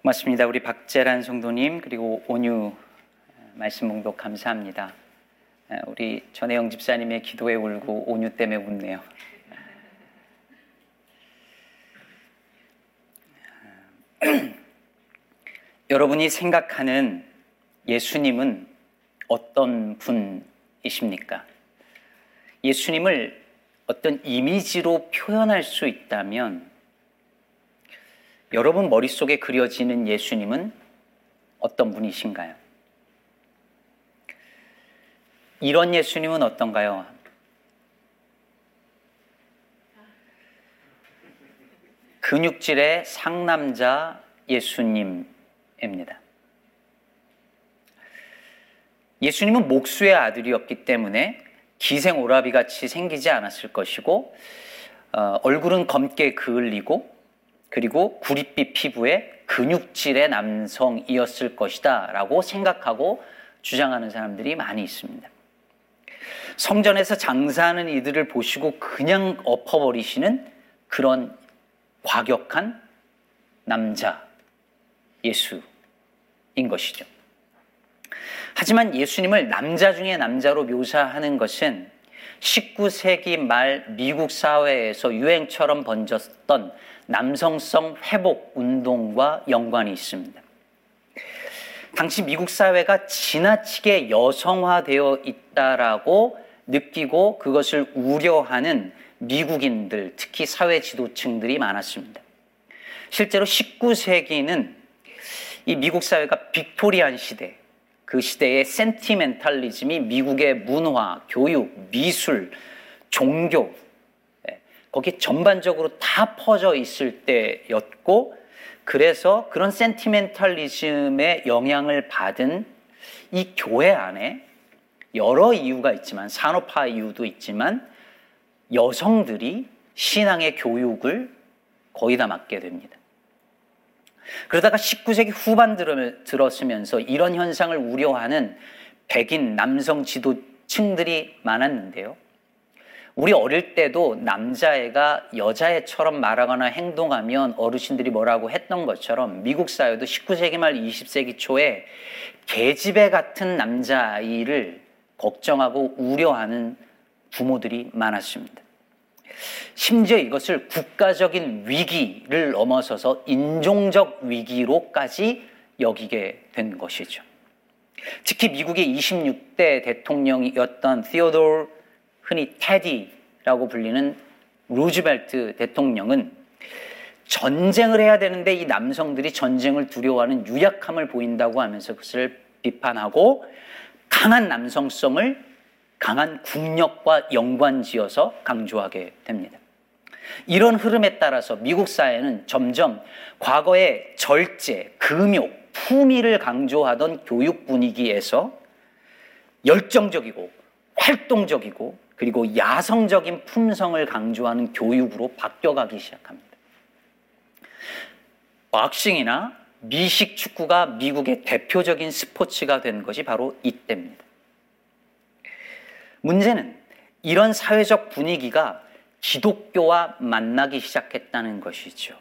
고맙습니다. 우리 박재란 성도님 그리고 온유 말씀 봉독 감사합니다. 우리 전혜영 집사님의 기도에 울고 온유 때문에 웃네요. 여러분이 생각하는 예수님은 어떤 분이십니까? 예수님을 어떤 이미지로 표현할 수 있다면 여러분 머릿속에 그려지는 예수님은 어떤 분이신가요? 이런 예수님은 어떤가요? 근육질의 상남자 예수님입니다. 예수님은 목수의 아들이었기 때문에 기생 오라비 같이 생기지 않았을 것이고 어, 얼굴은 검게 그을리고 그리고 구릿빛 피부에 근육질의 남성이었을 것이다 라고 생각하고 주장하는 사람들이 많이 있습니다. 성전에서 장사하는 이들을 보시고 그냥 엎어버리시는 그런 과격한 남자 예수인 것이죠. 하지만 예수님을 남자 중에 남자로 묘사하는 것은 19세기 말 미국 사회에서 유행처럼 번졌던 남성성 회복 운동과 연관이 있습니다. 당시 미국 사회가 지나치게 여성화되어 있다라고 느끼고 그것을 우려하는 미국인들, 특히 사회 지도층들이 많았습니다. 실제로 19세기는 이 미국 사회가 빅토리안 시대, 그 시대의 센티멘탈리즘이 미국의 문화, 교육, 미술, 종교, 예, 거기 전반적으로 다 퍼져 있을 때였고, 그래서 그런 센티멘탈리즘의 영향을 받은 이 교회 안에 여러 이유가 있지만, 산업화 이유도 있지만, 여성들이 신앙의 교육을 거의 다 맡게 됩니다. 그러다가 19세기 후반 들었으면서 이런 현상을 우려하는 백인 남성 지도층들이 많았는데요. 우리 어릴 때도 남자애가 여자애처럼 말하거나 행동하면 어르신들이 뭐라고 했던 것처럼 미국 사회도 19세기 말 20세기 초에 계집애 같은 남자아이를 걱정하고 우려하는 부모들이 많았습니다. 심지어 이것을 국가적인 위기를 넘어서서 인종적 위기로까지 여기게 된 것이죠. 특히 미국의 26대 대통령이었던 티오도르 흔히 테디라고 불리는 루즈벨트 대통령은 전쟁을 해야 되는데 이 남성들이 전쟁을 두려워하는 유약함을 보인다고 하면서 그것을 비판하고 강한 남성성을 강한 국력과 연관지어서 강조하게 됩니다. 이런 흐름에 따라서 미국 사회는 점점 과거의 절제, 금욕, 품위를 강조하던 교육 분위기에서 열정적이고 활동적이고 그리고 야성적인 품성을 강조하는 교육으로 바뀌어가기 시작합니다. 박싱이나 미식 축구가 미국의 대표적인 스포츠가 된 것이 바로 이때입니다. 문제는 이런 사회적 분위기가 기독교와 만나기 시작했다는 것이죠.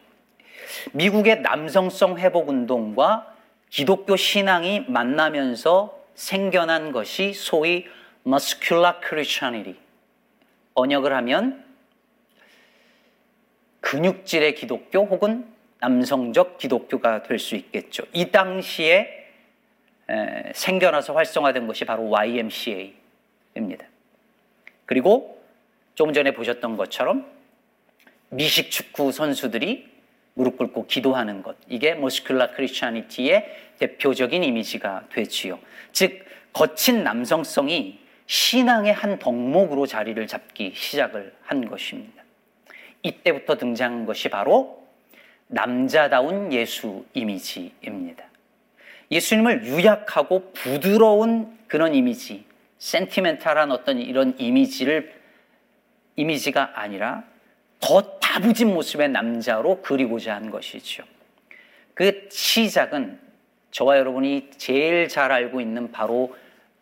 미국의 남성성 회복 운동과 기독교 신앙이 만나면서 생겨난 것이 소위 muscular Christianity. 번역을 하면 근육질의 기독교 혹은 남성적 기독교가 될 수 있겠죠. 이 당시에 생겨나서 활성화된 것이 바로 YMCA입니다. 그리고 조금 전에 보셨던 것처럼 미식 축구 선수들이 무릎 꿇고 기도하는 것. 이게 머스큘라 크리스천니티의 대표적인 이미지가 되지요. 즉 거친 남성성이 신앙의 한 덕목으로 자리를 잡기 시작을 한 것입니다. 이때부터 등장한 것이 바로 남자다운 예수 이미지입니다. 예수님을 유약하고 부드러운 그런 이미지, 센티멘탈한 어떤 이런 이미지를 이미지가 아니라 더 다부진 모습의 남자로 그리고자 한 것이죠. 그 시작은 저와 여러분이 제일 잘 알고 있는 바로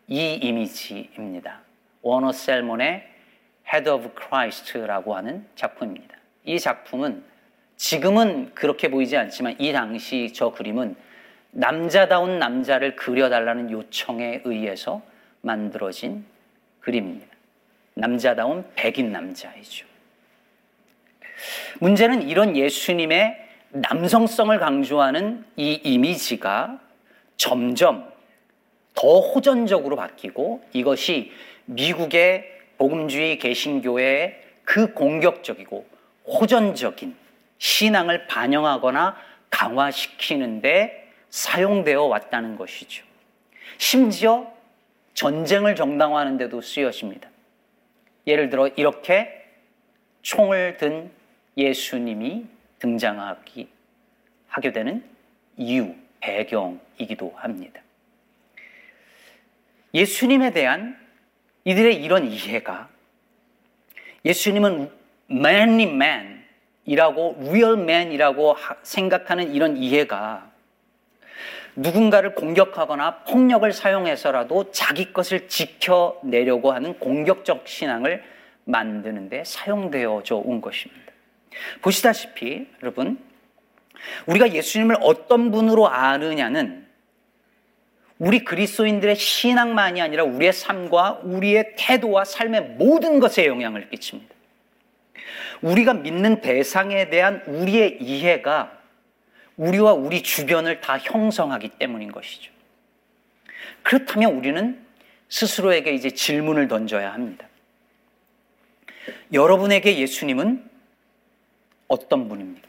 이 이미지입니다. 워너 셀몬의 Head of Christ라고 하는 작품입니다. 이 작품은 지금은 그렇게 보이지 않지만 이 당시 저 그림은 남자다운 남자를 그려달라는 요청에 의해서 만들어진 그림입니다. 남자다운 백인 남자이죠. 문제는 이런 예수님의 남성성을 강조하는 이 이미지가 점점 더 호전적으로 바뀌고 이것이 미국의 복음주의 개신교회의 그 공격적이고 호전적인 신앙을 반영하거나 강화시키는데 사용되어 왔다는 것이죠. 심지어 전쟁을 정당화하는 데도 쓰여집니다. 예를 들어 이렇게 총을 든 예수님이 등장하기 하게 되는 이유, 배경이기도 합니다. 예수님에 대한 이들의 이런 이해가 예수님은 manly man이라고 real man이라고 생각하는 이런 이해가 누군가를 공격하거나 폭력을 사용해서라도 자기 것을 지켜내려고 하는 공격적 신앙을 만드는데 사용되어져 온 것입니다. 보시다시피 여러분 우리가 예수님을 어떤 분으로 아느냐는 우리 그리스도인들의 신앙만이 아니라 우리의 삶과 우리의 태도와 삶의 모든 것에 영향을 끼칩니다. 우리가 믿는 대상에 대한 우리의 이해가 우리와 우리 주변을 다 형성하기 때문인 것이죠. 그렇다면 우리는 스스로에게 이제 질문을 던져야 합니다. 여러분에게 예수님은 어떤 분입니까?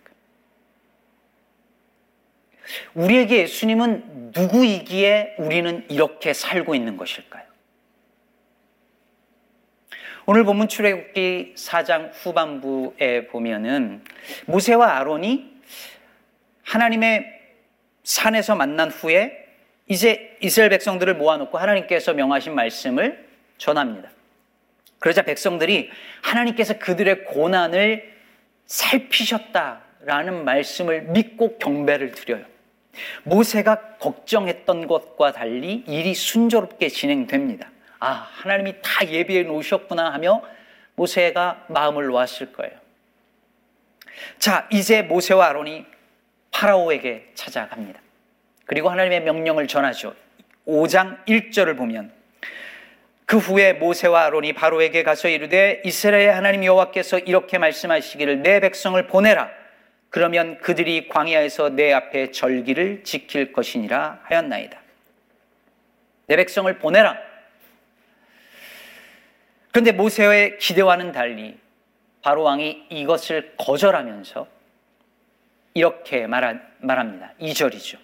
우리에게 예수님은 누구이기에 우리는 이렇게 살고 있는 것일까요? 오늘 본문 출애굽기 4장 후반부에 보면은 모세와 아론이 하나님의 산에서 만난 후에 이제 이스라엘 백성들을 모아놓고 하나님께서 명하신 말씀을 전합니다. 그러자 백성들이 하나님께서 그들의 고난을 살피셨다라는 말씀을 믿고 경배를 드려요. 모세가 걱정했던 것과 달리 일이 순조롭게 진행됩니다. 아, 하나님이 다 예비해 놓으셨구나 하며 모세가 마음을 놓았을 거예요. 자, 이제 모세와 아론이 파라오에게 찾아갑니다. 그리고 하나님의 명령을 전하죠. 5장 1절을 보면 그 후에 모세와 아론이 바로에게 가서 이르되 이스라엘 하나님 여호와께서 이렇게 말씀하시기를 내 백성을 보내라 그러면 그들이 광야에서 내 앞에 절기를 지킬 것이니라 하였나이다. 내 백성을 보내라. 그런데 모세의 기대와는 달리 바로 왕이 이것을 거절하면서 이렇게 말합니다. 2절이죠.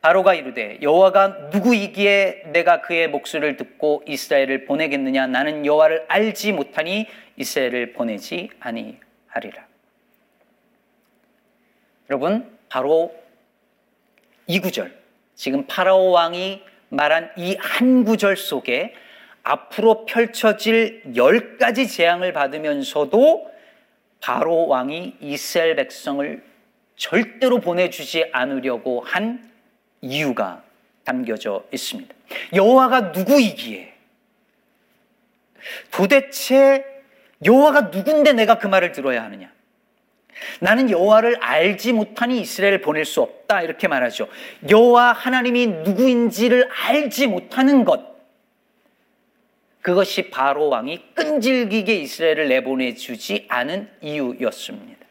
바로가 이르되 여호와가 누구이기에 내가 그의 목소리를 듣고 이스라엘을 보내겠느냐 나는 여호와를 알지 못하니 이스라엘을 보내지 아니하리라. 여러분, 바로 이 구절, 지금 파라오 왕이 말한 이 한 구절 속에 앞으로 펼쳐질 열 가지 재앙을 받으면서도 바로 왕이 이스라엘 백성을 절대로 보내주지 않으려고 한 이유가 담겨져 있습니다. 여호와가 누구이기에 도대체 여호와가 누군데 내가 그 말을 들어야 하느냐? 나는 여호와를 알지 못하니 이스라엘을 보낼 수 없다 이렇게 말하죠. 여호와 하나님이 누구인지를 알지 못하는 것 그것이 바로 왕이 끈질기게 이스라엘을 내보내 주지 않은 이유였습니다.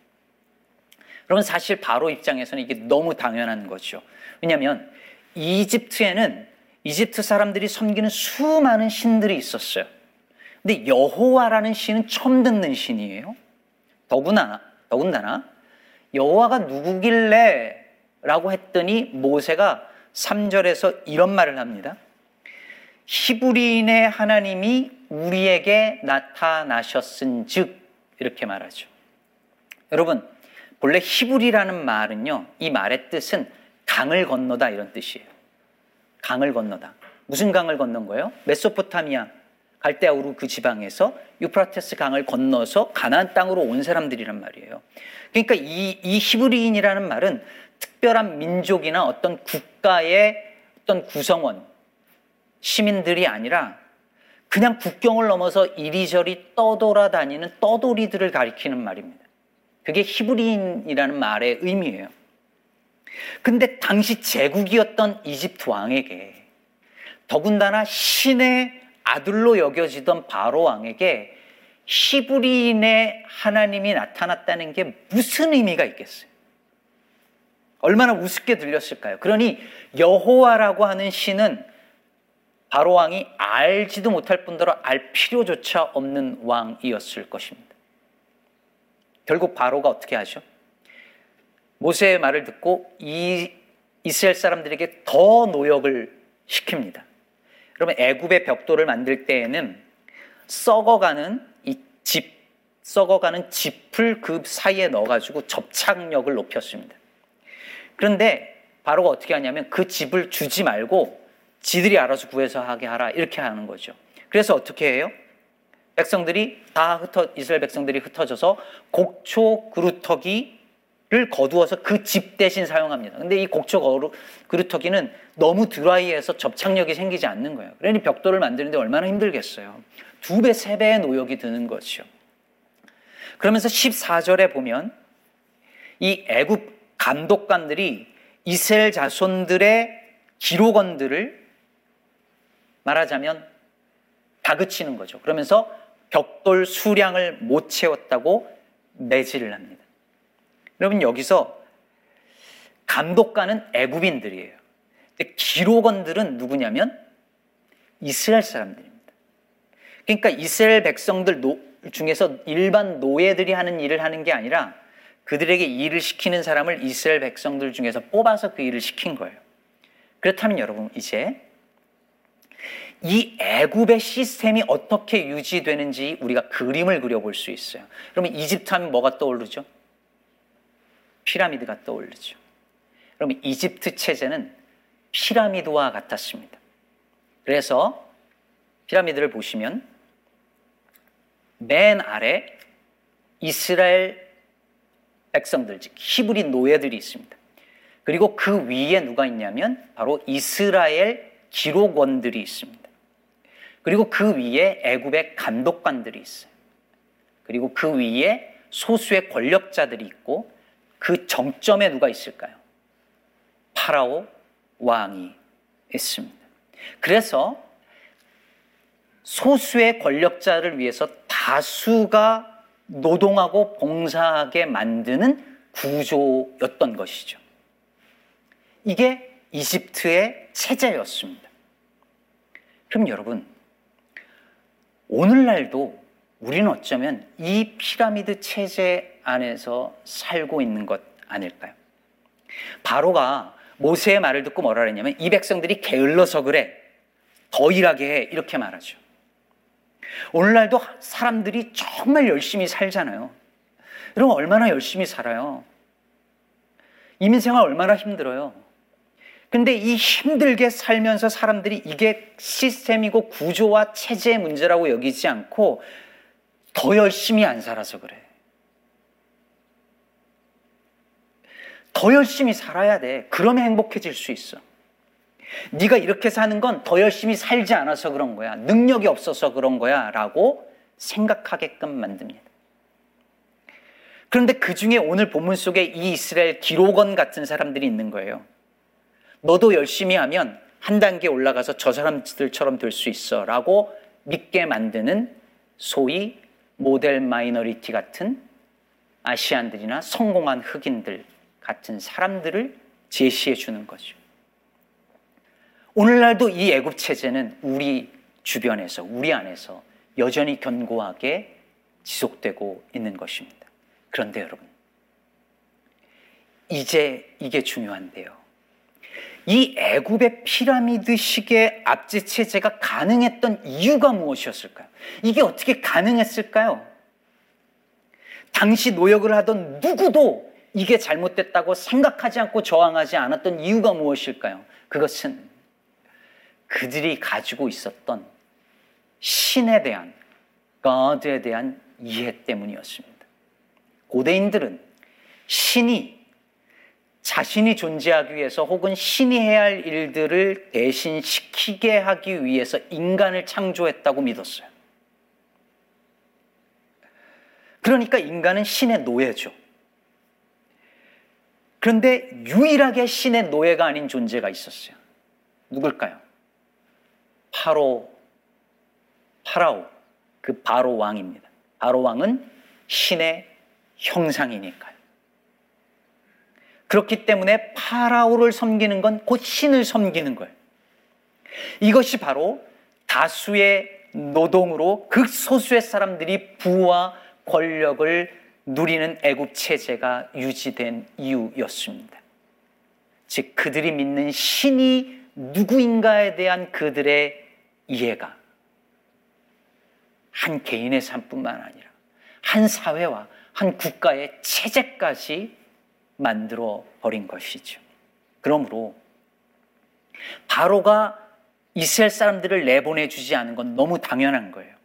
여러분 사실 바로 입장에서는 이게 너무 당연한 거죠. 왜냐하면 이집트에는 이집트 사람들이 섬기는 수많은 신들이 있었어요. 근데 여호와라는 신은 처음 듣는 신이에요. 더구나 더군다나 여호와가 누구길래 라고 했더니 모세가 3절에서 이런 말을 합니다. 히브리인의 하나님이 우리에게 나타나셨은 즉 이렇게 말하죠. 여러분, 본래 히브리라는 말은요. 이 말의 뜻은 강을 건너다 이런 뜻이에요. 강을 건너다. 무슨 강을 건넌 거예요? 메소포타미아 갈대아우르 그 지방에서 유프라테스 강을 건너서 가나안 땅으로 온 사람들이란 말이에요. 그러니까 이, 이 히브리인이라는 말은 특별한 민족이나 어떤 국가의 어떤 구성원, 시민들이 아니라 그냥 국경을 넘어서 이리저리 떠돌아다니는 떠돌이들을 가리키는 말입니다. 그게 히브리인이라는 말의 의미예요. 근데 당시 제국이었던 이집트 왕에게 더군다나 신의 아들로 여겨지던 바로 왕에게 히브리인의 하나님이 나타났다는 게 무슨 의미가 있겠어요? 얼마나 우습게 들렸을까요? 그러니 여호와라고 하는 신은 바로 왕이 알지도 못할 뿐더러 알 필요조차 없는 왕이었을 것입니다. 결국 바로가 어떻게 하죠? 모세의 말을 듣고 이 이스라엘 사람들에게 더 노역을 시킵니다. 그러면 애굽의 벽돌을 만들 때에는 썩어가는 이 집, 썩어가는 짚을 그 사이에 넣어가지고 접착력을 높였습니다. 그런데 바로가 어떻게 하냐면 그 집을 주지 말고 지들이 알아서 구해서 하게 하라 이렇게 하는 거죠. 그래서 어떻게 해요? 백성들이 다 흩어 이스라엘 백성들이 흩어져서 곡초 그루터기 를 거두어서 그 집 대신 사용합니다. 근데 이 곡초 그루터기는 너무 드라이해서 접착력이 생기지 않는 거예요. 그러니 벽돌을 만드는데 얼마나 힘들겠어요. 두 배, 세 배의 노역이 드는 거죠. 그러면서 14절에 보면 이 애굽 감독관들이 이스라엘 자손들의 기록원들을 말하자면 다그치는 거죠. 그러면서 벽돌 수량을 못 채웠다고 매질을 합니다. 여러분 여기서 감독관은 애굽인들이에요. 근데 기록원들은 누구냐면 이스라엘 사람들입니다. 그러니까 이스라엘 백성들 중에서 일반 노예들이 하는 일을 하는 게 아니라 그들에게 일을 시키는 사람을 이스라엘 백성들 중에서 뽑아서 그 일을 시킨 거예요. 그렇다면 여러분 이제 이 애굽의 시스템이 어떻게 유지되는지 우리가 그림을 그려볼 수 있어요. 그러면 이집트 하면 뭐가 떠오르죠? 피라미드가 떠오르죠. 그러면 이집트 체제는 피라미드와 같았습니다. 그래서 피라미드를 보시면 맨 아래 이스라엘 백성들, 즉 히브리 노예들이 있습니다. 그리고 그 위에 누가 있냐면 바로 이스라엘 기록원들이 있습니다. 그리고 그 위에 애굽의 감독관들이 있어요. 그리고 그 위에 소수의 권력자들이 있고 그 정점에 누가 있을까요? 파라오 왕이 있습니다. 그래서 소수의 권력자를 위해서 다수가 노동하고 봉사하게 만드는 구조였던 것이죠. 이게 이집트의 체제였습니다. 그럼 여러분, 오늘날도 우리는 어쩌면 이 피라미드 체제 안에서 살고 있는 것 아닐까요? 바로가 모세의 말을 듣고 뭐라 그랬냐면 이 백성들이 게을러서 그래. 더 일하게 해. 이렇게 말하죠. 오늘날도 사람들이 정말 열심히 살잖아요. 여러분 얼마나 열심히 살아요? 이민생활 얼마나 힘들어요? 근데 이 힘들게 살면서 사람들이 이게 시스템이고 구조와 체제의 문제라고 여기지 않고 더 열심히 안 살아서 그래. 더 열심히 살아야 돼. 그러면 행복해질 수 있어. 네가 이렇게 사는 건 더 열심히 살지 않아서 그런 거야. 능력이 없어서 그런 거야. 라고 생각하게끔 만듭니다. 그런데 그 중에 오늘 본문 속에 이 이스라엘 기록원 같은 사람들이 있는 거예요. 너도 열심히 하면 한 단계 올라가서 저 사람들처럼 될 수 있어 라고 믿게 만드는 소위 모델 마이너리티 같은 아시안들이나 성공한 흑인들 같은 사람들을 제시해 주는 거죠. 오늘날도 이 애굽 체제는 우리 주변에서 우리 안에서 여전히 견고하게 지속되고 있는 것입니다. 그런데 여러분, 이제 이게 중요한데요. 이 애굽의 피라미드식의 압제 체제가 가능했던 이유가 무엇이었을까요? 이게 어떻게 가능했을까요? 당시 노역을 하던 누구도 이게 잘못됐다고 생각하지 않고 저항하지 않았던 이유가 무엇일까요? 그것은 그들이 가지고 있었던 신에 대한, God에 대한 이해 때문이었습니다. 고대인들은 신이 자신이 존재하기 위해서 혹은 신이 해야 할 일들을 대신 시키게 하기 위해서 인간을 창조했다고 믿었어요. 그러니까 인간은 신의 노예죠. 그런데 유일하게 신의 노예가 아닌 존재가 있었어요. 누굴까요? 파로, 파라오, 그 바로 왕입니다. 바로 왕은 신의 형상이니까요. 그렇기 때문에 파라오를 섬기는 건 곧 신을 섬기는 거예요. 이것이 바로 다수의 노동으로 극소수의 사람들이 부와 권력을 누리는 애굽 체제가 유지된 이유였습니다. 즉 그들이 믿는 신이 누구인가에 대한 그들의 이해가 한 개인의 삶뿐만 아니라 한 사회와 한 국가의 체제까지 만들어 버린 것이죠. 그러므로 바로가 이스라엘 사람들을 내보내 주지 않은 건 너무 당연한 거예요.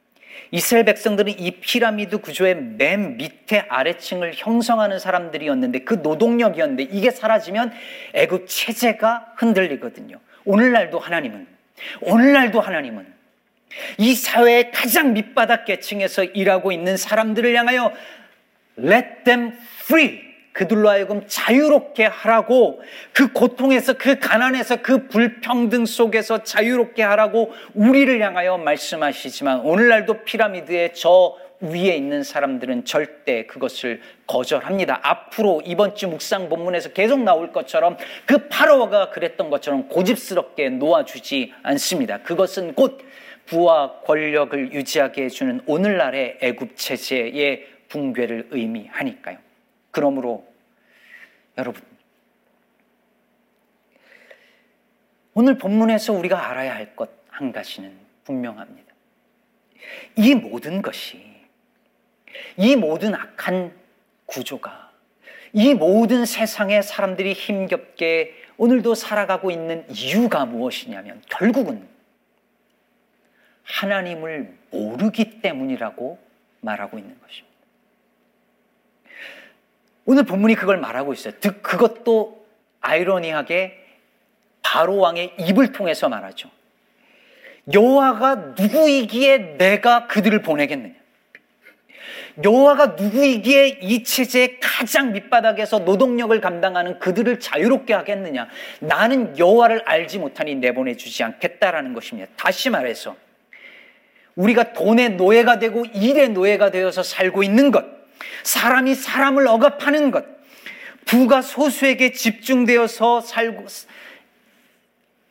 이스라엘 백성들은 이 피라미드 구조의 맨 밑에 아래층을 형성하는 사람들이었는데 그 노동력이었는데 이게 사라지면 애굽 체제가 흔들리거든요. 오늘날도 하나님은 오늘날도 하나님은 이 사회의 가장 밑바닥 계층에서 일하고 있는 사람들을 향하여 let them free 그들로 하여금 자유롭게 하라고 그 고통에서 그 가난에서 그 불평등 속에서 자유롭게 하라고 우리를 향하여 말씀하시지만 오늘날도 피라미드의 저 위에 있는 사람들은 절대 그것을 거절합니다. 앞으로 이번 주 묵상 본문에서 계속 나올 것처럼 그 파로가 그랬던 것처럼 고집스럽게 놓아주지 않습니다. 그것은 곧 부와 권력을 유지하게 해주는 오늘날의 애굽 체제의 붕괴를 의미하니까요. 그러므로 여러분 오늘 본문에서 우리가 알아야 할 것 한 가지는 분명합니다. 이 모든 것이 이 모든 악한 구조가 이 모든 세상의 사람들이 힘겹게 오늘도 살아가고 있는 이유가 무엇이냐면 결국은 하나님을 모르기 때문이라고 말하고 있는 것입니다. 오늘 본문이 그걸 말하고 있어요. 즉 그것도 아이러니하게 바로 왕의 입을 통해서 말하죠. 여호와가 누구이기에 내가 그들을 보내겠느냐? 여호와가 누구이기에 이 체제의 가장 밑바닥에서 노동력을 감당하는 그들을 자유롭게 하겠느냐? 나는 여호와를 알지 못하니 내보내 주지 않겠다라는 것입니다. 다시 말해서 우리가 돈의 노예가 되고 일의 노예가 되어서 살고 있는 것 사람이 사람을 억압하는 것, 부가 소수에게 집중되어서 살고,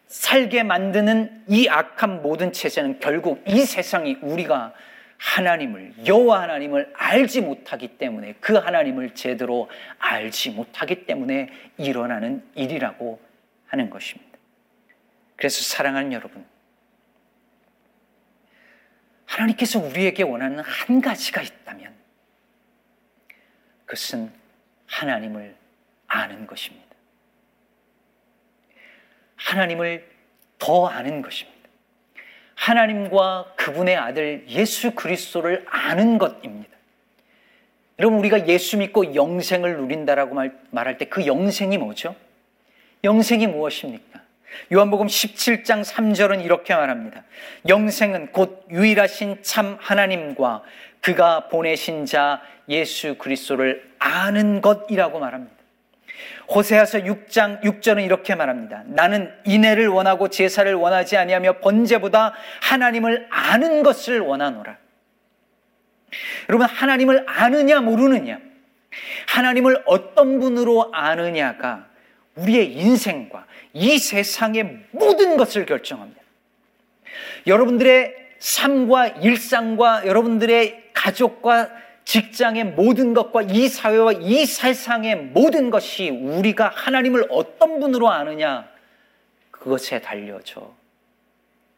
살게 만드는 이 악한 모든 체제는 결국 이 세상이 우리가 하나님을 여호와 하나님을 알지 못하기 때문에 그 하나님을 제대로 알지 못하기 때문에 일어나는 일이라고 하는 것입니다. 그래서 사랑하는 여러분, 하나님께서 우리에게 원하는 한 가지가 있다면 그것은 하나님을 아는 것입니다. 하나님을 더 아는 것입니다. 하나님과 그분의 아들 예수 그리스도를 아는 것입니다. 여러분 우리가 예수 믿고 영생을 누린다라고 말, 말할 때 그 영생이 뭐죠? 영생이 무엇입니까? 요한복음 17장 3절은 이렇게 말합니다. 영생은 곧 유일하신 참 하나님과 그가 보내신 자 예수 그리스도를 아는 것이라고 말합니다. 호세아서 6장 6절은 이렇게 말합니다. 나는 인애를 원하고 제사를 원하지 아니하며 번제보다 하나님을 아는 것을 원하노라. 여러분 하나님을 아느냐 모르느냐 하나님을 어떤 분으로 아느냐가 우리의 인생과 이 세상의 모든 것을 결정합니다. 여러분들의 삶과 일상과 여러분들의 가족과 직장의 모든 것과 이 사회와 이 세상의 모든 것이 우리가 하나님을 어떤 분으로 아느냐 그것에 달려져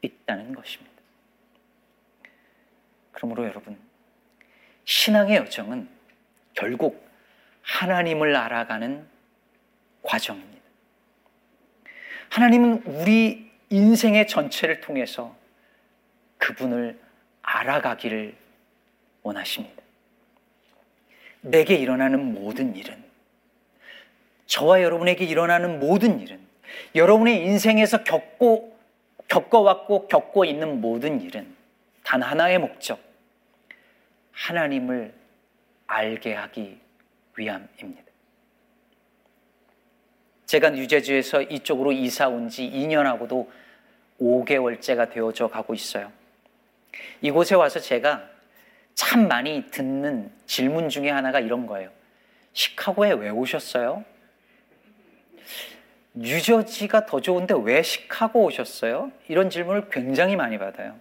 있다는 것입니다. 그러므로 여러분 신앙의 여정은 결국 하나님을 알아가는 과정입니다. 하나님은 우리 인생의 전체를 통해서 그분을 알아가기를 원하십니다. 내게 일어나는 모든 일은 저와 여러분에게 일어나는 모든 일은 여러분의 인생에서 겪고 겪어왔고 겪고 있는 모든 일은 단 하나의 목적 하나님을 알게 하기 위함입니다. 제가 뉴제주에서 이쪽으로 이사 온 지 2년하고도 5개월째가 되어져 가고 있어요. 이곳에 와서 제가 참 많이 듣는 질문 중에 하나가 이런 거예요. 시카고에 왜 오셨어요? 뉴저지가 더 좋은데 왜 시카고 오셨어요? 이런 질문을 굉장히 많이 받아요.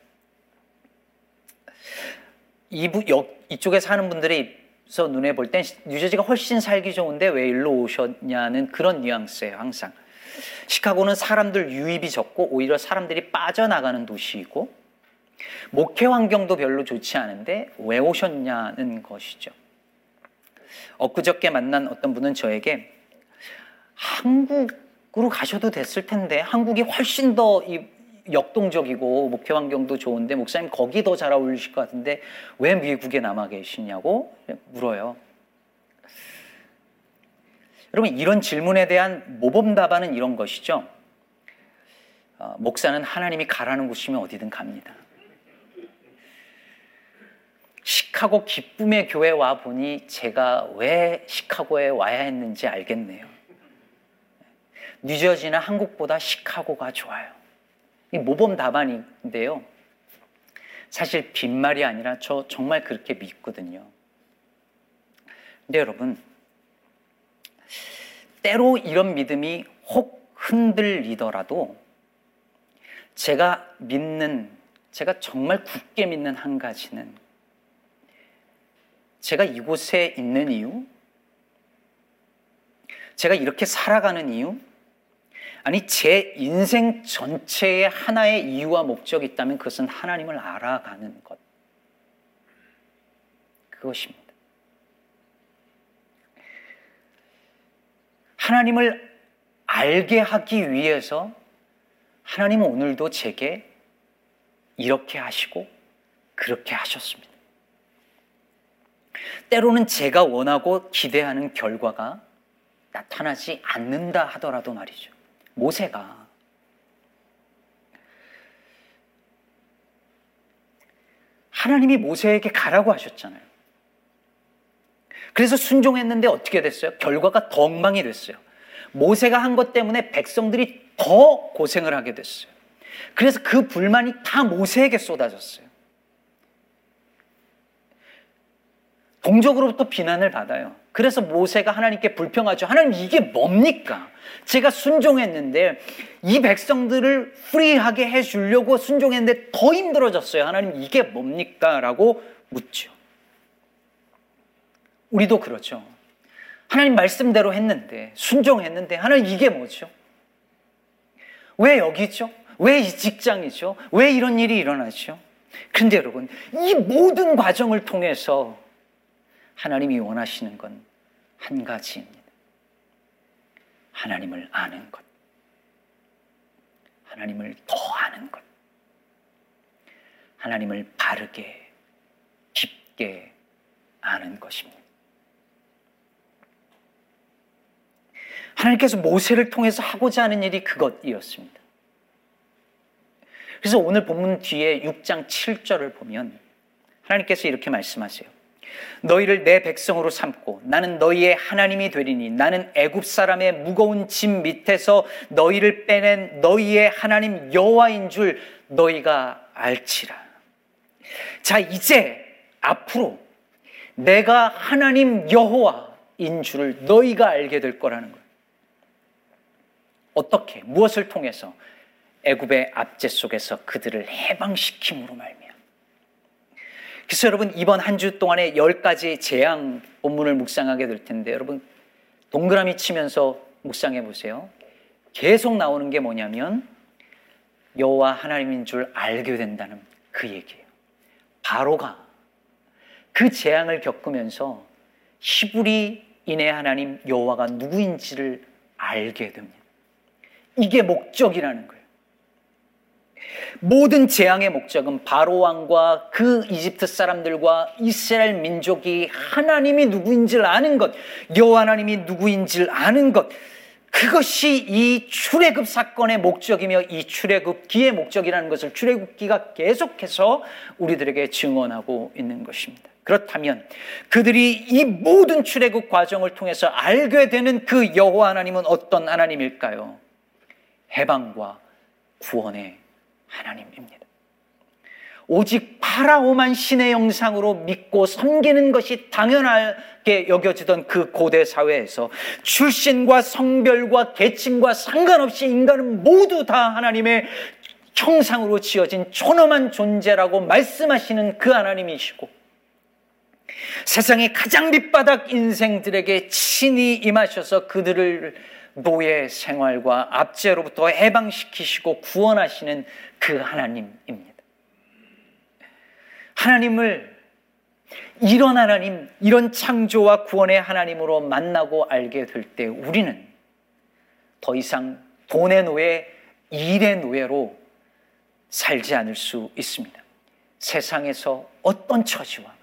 이부, 이쪽에 사는 분들이 서 눈에 볼 땐 뉴저지가 훨씬 살기 좋은데 왜 일로 오셨냐는 그런 뉘앙스예요, 항상. 시카고는 사람들 유입이 적고 오히려 사람들이 빠져나가는 도시이고 목회 환경도 별로 좋지 않은데 왜 오셨냐는 것이죠. 엊그저께 만난 어떤 분은 저에게 한국으로 가셔도 됐을 텐데 한국이 훨씬 더 역동적이고 목회 환경도 좋은데 목사님 거기 더 잘 어울리실 것 같은데 왜 미국에 남아 계시냐고 물어요. 여러분 이런 질문에 대한 모범 답안은 이런 것이죠. 어, 목사는 하나님이 가라는 곳이면 어디든 갑니다. 시카고 기쁨의 교회 와 보니 제가 왜 시카고에 와야 했는지 알겠네요. 뉴저지나 한국보다 시카고가 좋아요. 이 모범 답안인데요. 사실 빈말이 아니라 저 정말 그렇게 믿거든요. 근데 여러분, 때로 이런 믿음이 혹 흔들리더라도 제가 믿는, 제가 정말 굳게 믿는 한 가지는 제가 이곳에 있는 이유? 제가 이렇게 살아가는 이유? 아니, 제 인생 전체에 하나의 이유와 목적이 있다면 그것은 하나님을 알아가는 것. 그것입니다. 하나님을 알게 하기 위해서 하나님은 오늘도 제게 이렇게 하시고 그렇게 하셨습니다. 때로는 제가 원하고 기대하는 결과가 나타나지 않는다 하더라도 말이죠. 모세가 하나님이 모세에게 가라고 하셨잖아요. 그래서 순종했는데 어떻게 됐어요? 결과가 더 엉망이 됐어요. 모세가 한 것 때문에 백성들이 더 고생을 하게 됐어요. 그래서 그 불만이 다 모세에게 쏟아졌어요. 동족으로부터 비난을 받아요. 그래서 모세가 하나님께 불평하죠. 하나님 이게 뭡니까? 제가 순종했는데 이 백성들을 free하게 해 주려고 순종했는데 더 힘들어졌어요. 하나님 이게 뭡니까? 라고 묻죠. 우리도 그렇죠. 하나님 말씀대로 했는데 순종했는데 하나님 이게 뭐죠? 왜 여기죠? 왜 이 직장이죠? 왜 이런 일이 일어나죠? 근데 여러분 이 모든 과정을 통해서 하나님이 원하시는 건 한 가지입니다. 하나님을 아는 것. 하나님을 더 아는 것. 하나님을 바르게, 깊게 아는 것입니다. 하나님께서 모세를 통해서 하고자 하는 일이 그것이었습니다. 그래서 오늘 본문 뒤에 6장 7절을 보면 하나님께서 이렇게 말씀하세요. 너희를 내 백성으로 삼고 나는 너희의 하나님이 되리니 나는 애굽 사람의 무거운 짐 밑에서 너희를 빼낸 너희의 하나님 여호와인 줄 너희가 알지라. 자, 이제 앞으로 내가 하나님 여호와인 줄을 너희가 알게 될 거라는 거예요. 어떻게 무엇을 통해서 애굽의 압제 속에서 그들을 해방시킴으로 말미암아 그래서 여러분 이번 한 주 동안에 열 가지 재앙 본문을 묵상하게 될 텐데 여러분 동그라미 치면서 묵상해 보세요. 계속 나오는 게 뭐냐면 여호와 하나님인 줄 알게 된다는 그 얘기예요. 바로가 그 재앙을 겪으면서 히브리인의 하나님 여호와가 누구인지를 알게 됩니다. 이게 목적이라는 거예요. 모든 재앙의 목적은 바로 왕과 그 이집트 사람들과 이스라엘 민족이 하나님이 누구인지를 아는 것, 여호와 하나님이 누구인지를 아는 것. 그것이 이 출애굽 사건의 목적이며 이 출애굽기의 목적이라는 것을 출애굽기가 계속해서 우리들에게 증언하고 있는 것입니다. 그렇다면 그들이 이 모든 출애굽 과정을 통해서 알게 되는 그 여호와 하나님은 어떤 하나님일까요? 해방과 구원의 하나님입니다. 오직 파라오만 신의 영상으로 믿고 섬기는 것이 당연하게 여겨지던 그 고대 사회에서 출신과 성별과 계층과 상관없이 인간은 모두 다 하나님의 형상으로 지어진 존엄한 존재라고 말씀하시는 그 하나님이시고 세상의 가장 밑바닥 인생들에게 친히 임하셔서 그들을 노예 생활과 압제로부터 해방시키시고 구원하시는 그 하나님입니다. 하나님을 이런 하나님, 이런 창조와 구원의 하나님으로 만나고 알게 될 때 우리는 더 이상 돈의 노예, 일의 노예로 살지 않을 수 있습니다. 세상에서 어떤 처지와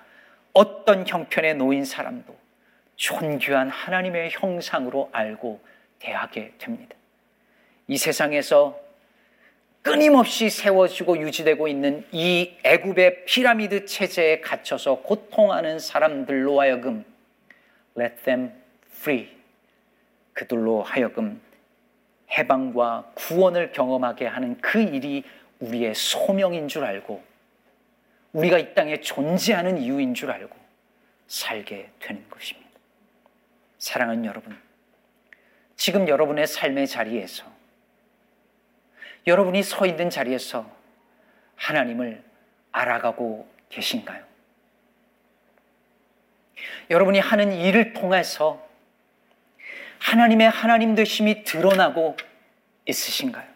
어떤 형편에 놓인 사람도 존귀한 하나님의 형상으로 알고 대하게 됩니다. 이 세상에서 끊임없이 세워지고 유지되고 있는 이 애굽의 피라미드 체제에 갇혀서 고통하는 사람들로 하여금 let them free 그들로 하여금 해방과 구원을 경험하게 하는 그 일이 우리의 소명인 줄 알고 우리가 이 땅에 존재하는 이유인 줄 알고 살게 되는 것입니다. 사랑하는 여러분, 지금 여러분의 삶의 자리에서 여러분이 서 있는 자리에서 하나님을 알아가고 계신가요? 여러분이 하는 일을 통해서 하나님의 하나님 되심이 드러나고 있으신가요?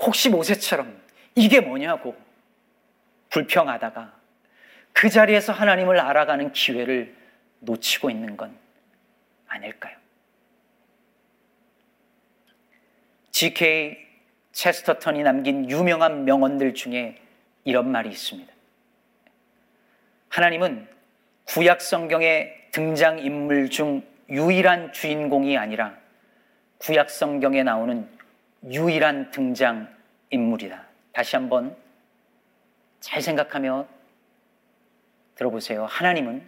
혹시 모세처럼 이게 뭐냐고 불평하다가 그 자리에서 하나님을 알아가는 기회를 놓치고 있는 건 아닐까요? G.K. 체스터턴이 남긴 유명한 명언들 중에 이런 말이 있습니다. 하나님은 구약 성경의 등장 인물 중 유일한 주인공이 아니라 구약 성경에 나오는 유일한 등장 인물이다. 다시 한번 잘 생각하며 들어보세요. 하나님은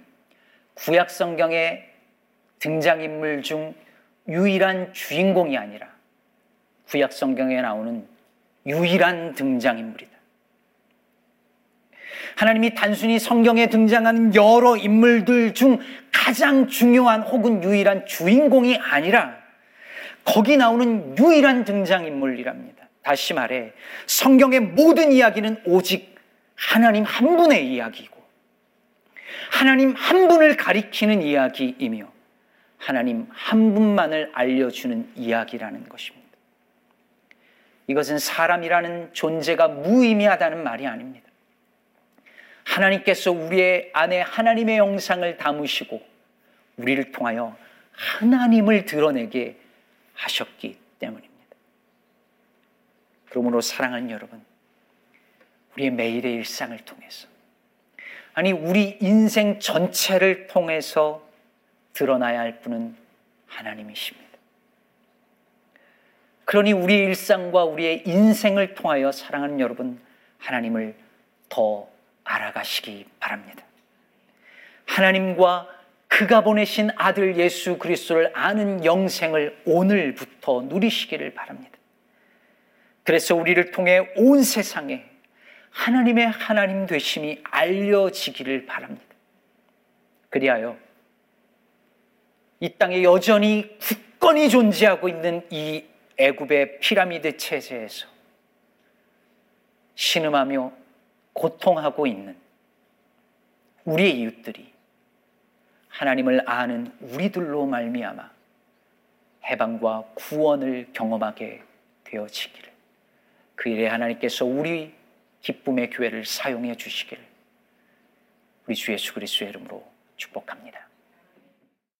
구약 성경의 등장인물 중 유일한 주인공이 아니라 구약 성경에 나오는 유일한 등장인물이다. 하나님이 단순히 성경에 등장하는 여러 인물들 중 가장 중요한 혹은 유일한 주인공이 아니라 거기 나오는 유일한 등장인물이랍니다. 다시 말해, 성경의 모든 이야기는 오직 하나님 한 분의 이야기고, 하나님 한 분을 가리키는 이야기이며, 하나님 한 분만을 알려주는 이야기라는 것입니다. 이것은 사람이라는 존재가 무의미하다는 말이 아닙니다. 하나님께서 우리의 안에 하나님의 영상을 담으시고, 우리를 통하여 하나님을 드러내게 하셨기 때문입니다. 그러므로 사랑하는 여러분, 우리의 매일의 일상을 통해서, 아니, 우리 인생 전체를 통해서 드러나야 할 분은 하나님이십니다. 그러니 우리의 일상과 우리의 인생을 통하여 사랑하는 여러분, 하나님을 더 알아가시기 바랍니다. 하나님과 그가 보내신 아들 예수 그리스도를 아는 영생을 오늘부터 누리시기를 바랍니다. 그래서 우리를 통해 온 세상에 하나님의 하나님 되심이 알려지기를 바랍니다. 그리하여 이 땅에 여전히 굳건히 존재하고 있는 이 애굽의 피라미드 체제에서 신음하며 고통하고 있는 우리의 이웃들이 하나님을 아는 우리들로 말미암아 해방과 구원을 경험하게 되어지기를 그 일에 하나님께서 우리 기쁨의 교회를 사용해 주시기를 우리 주 예수 그리스도의 이름으로 축복합니다.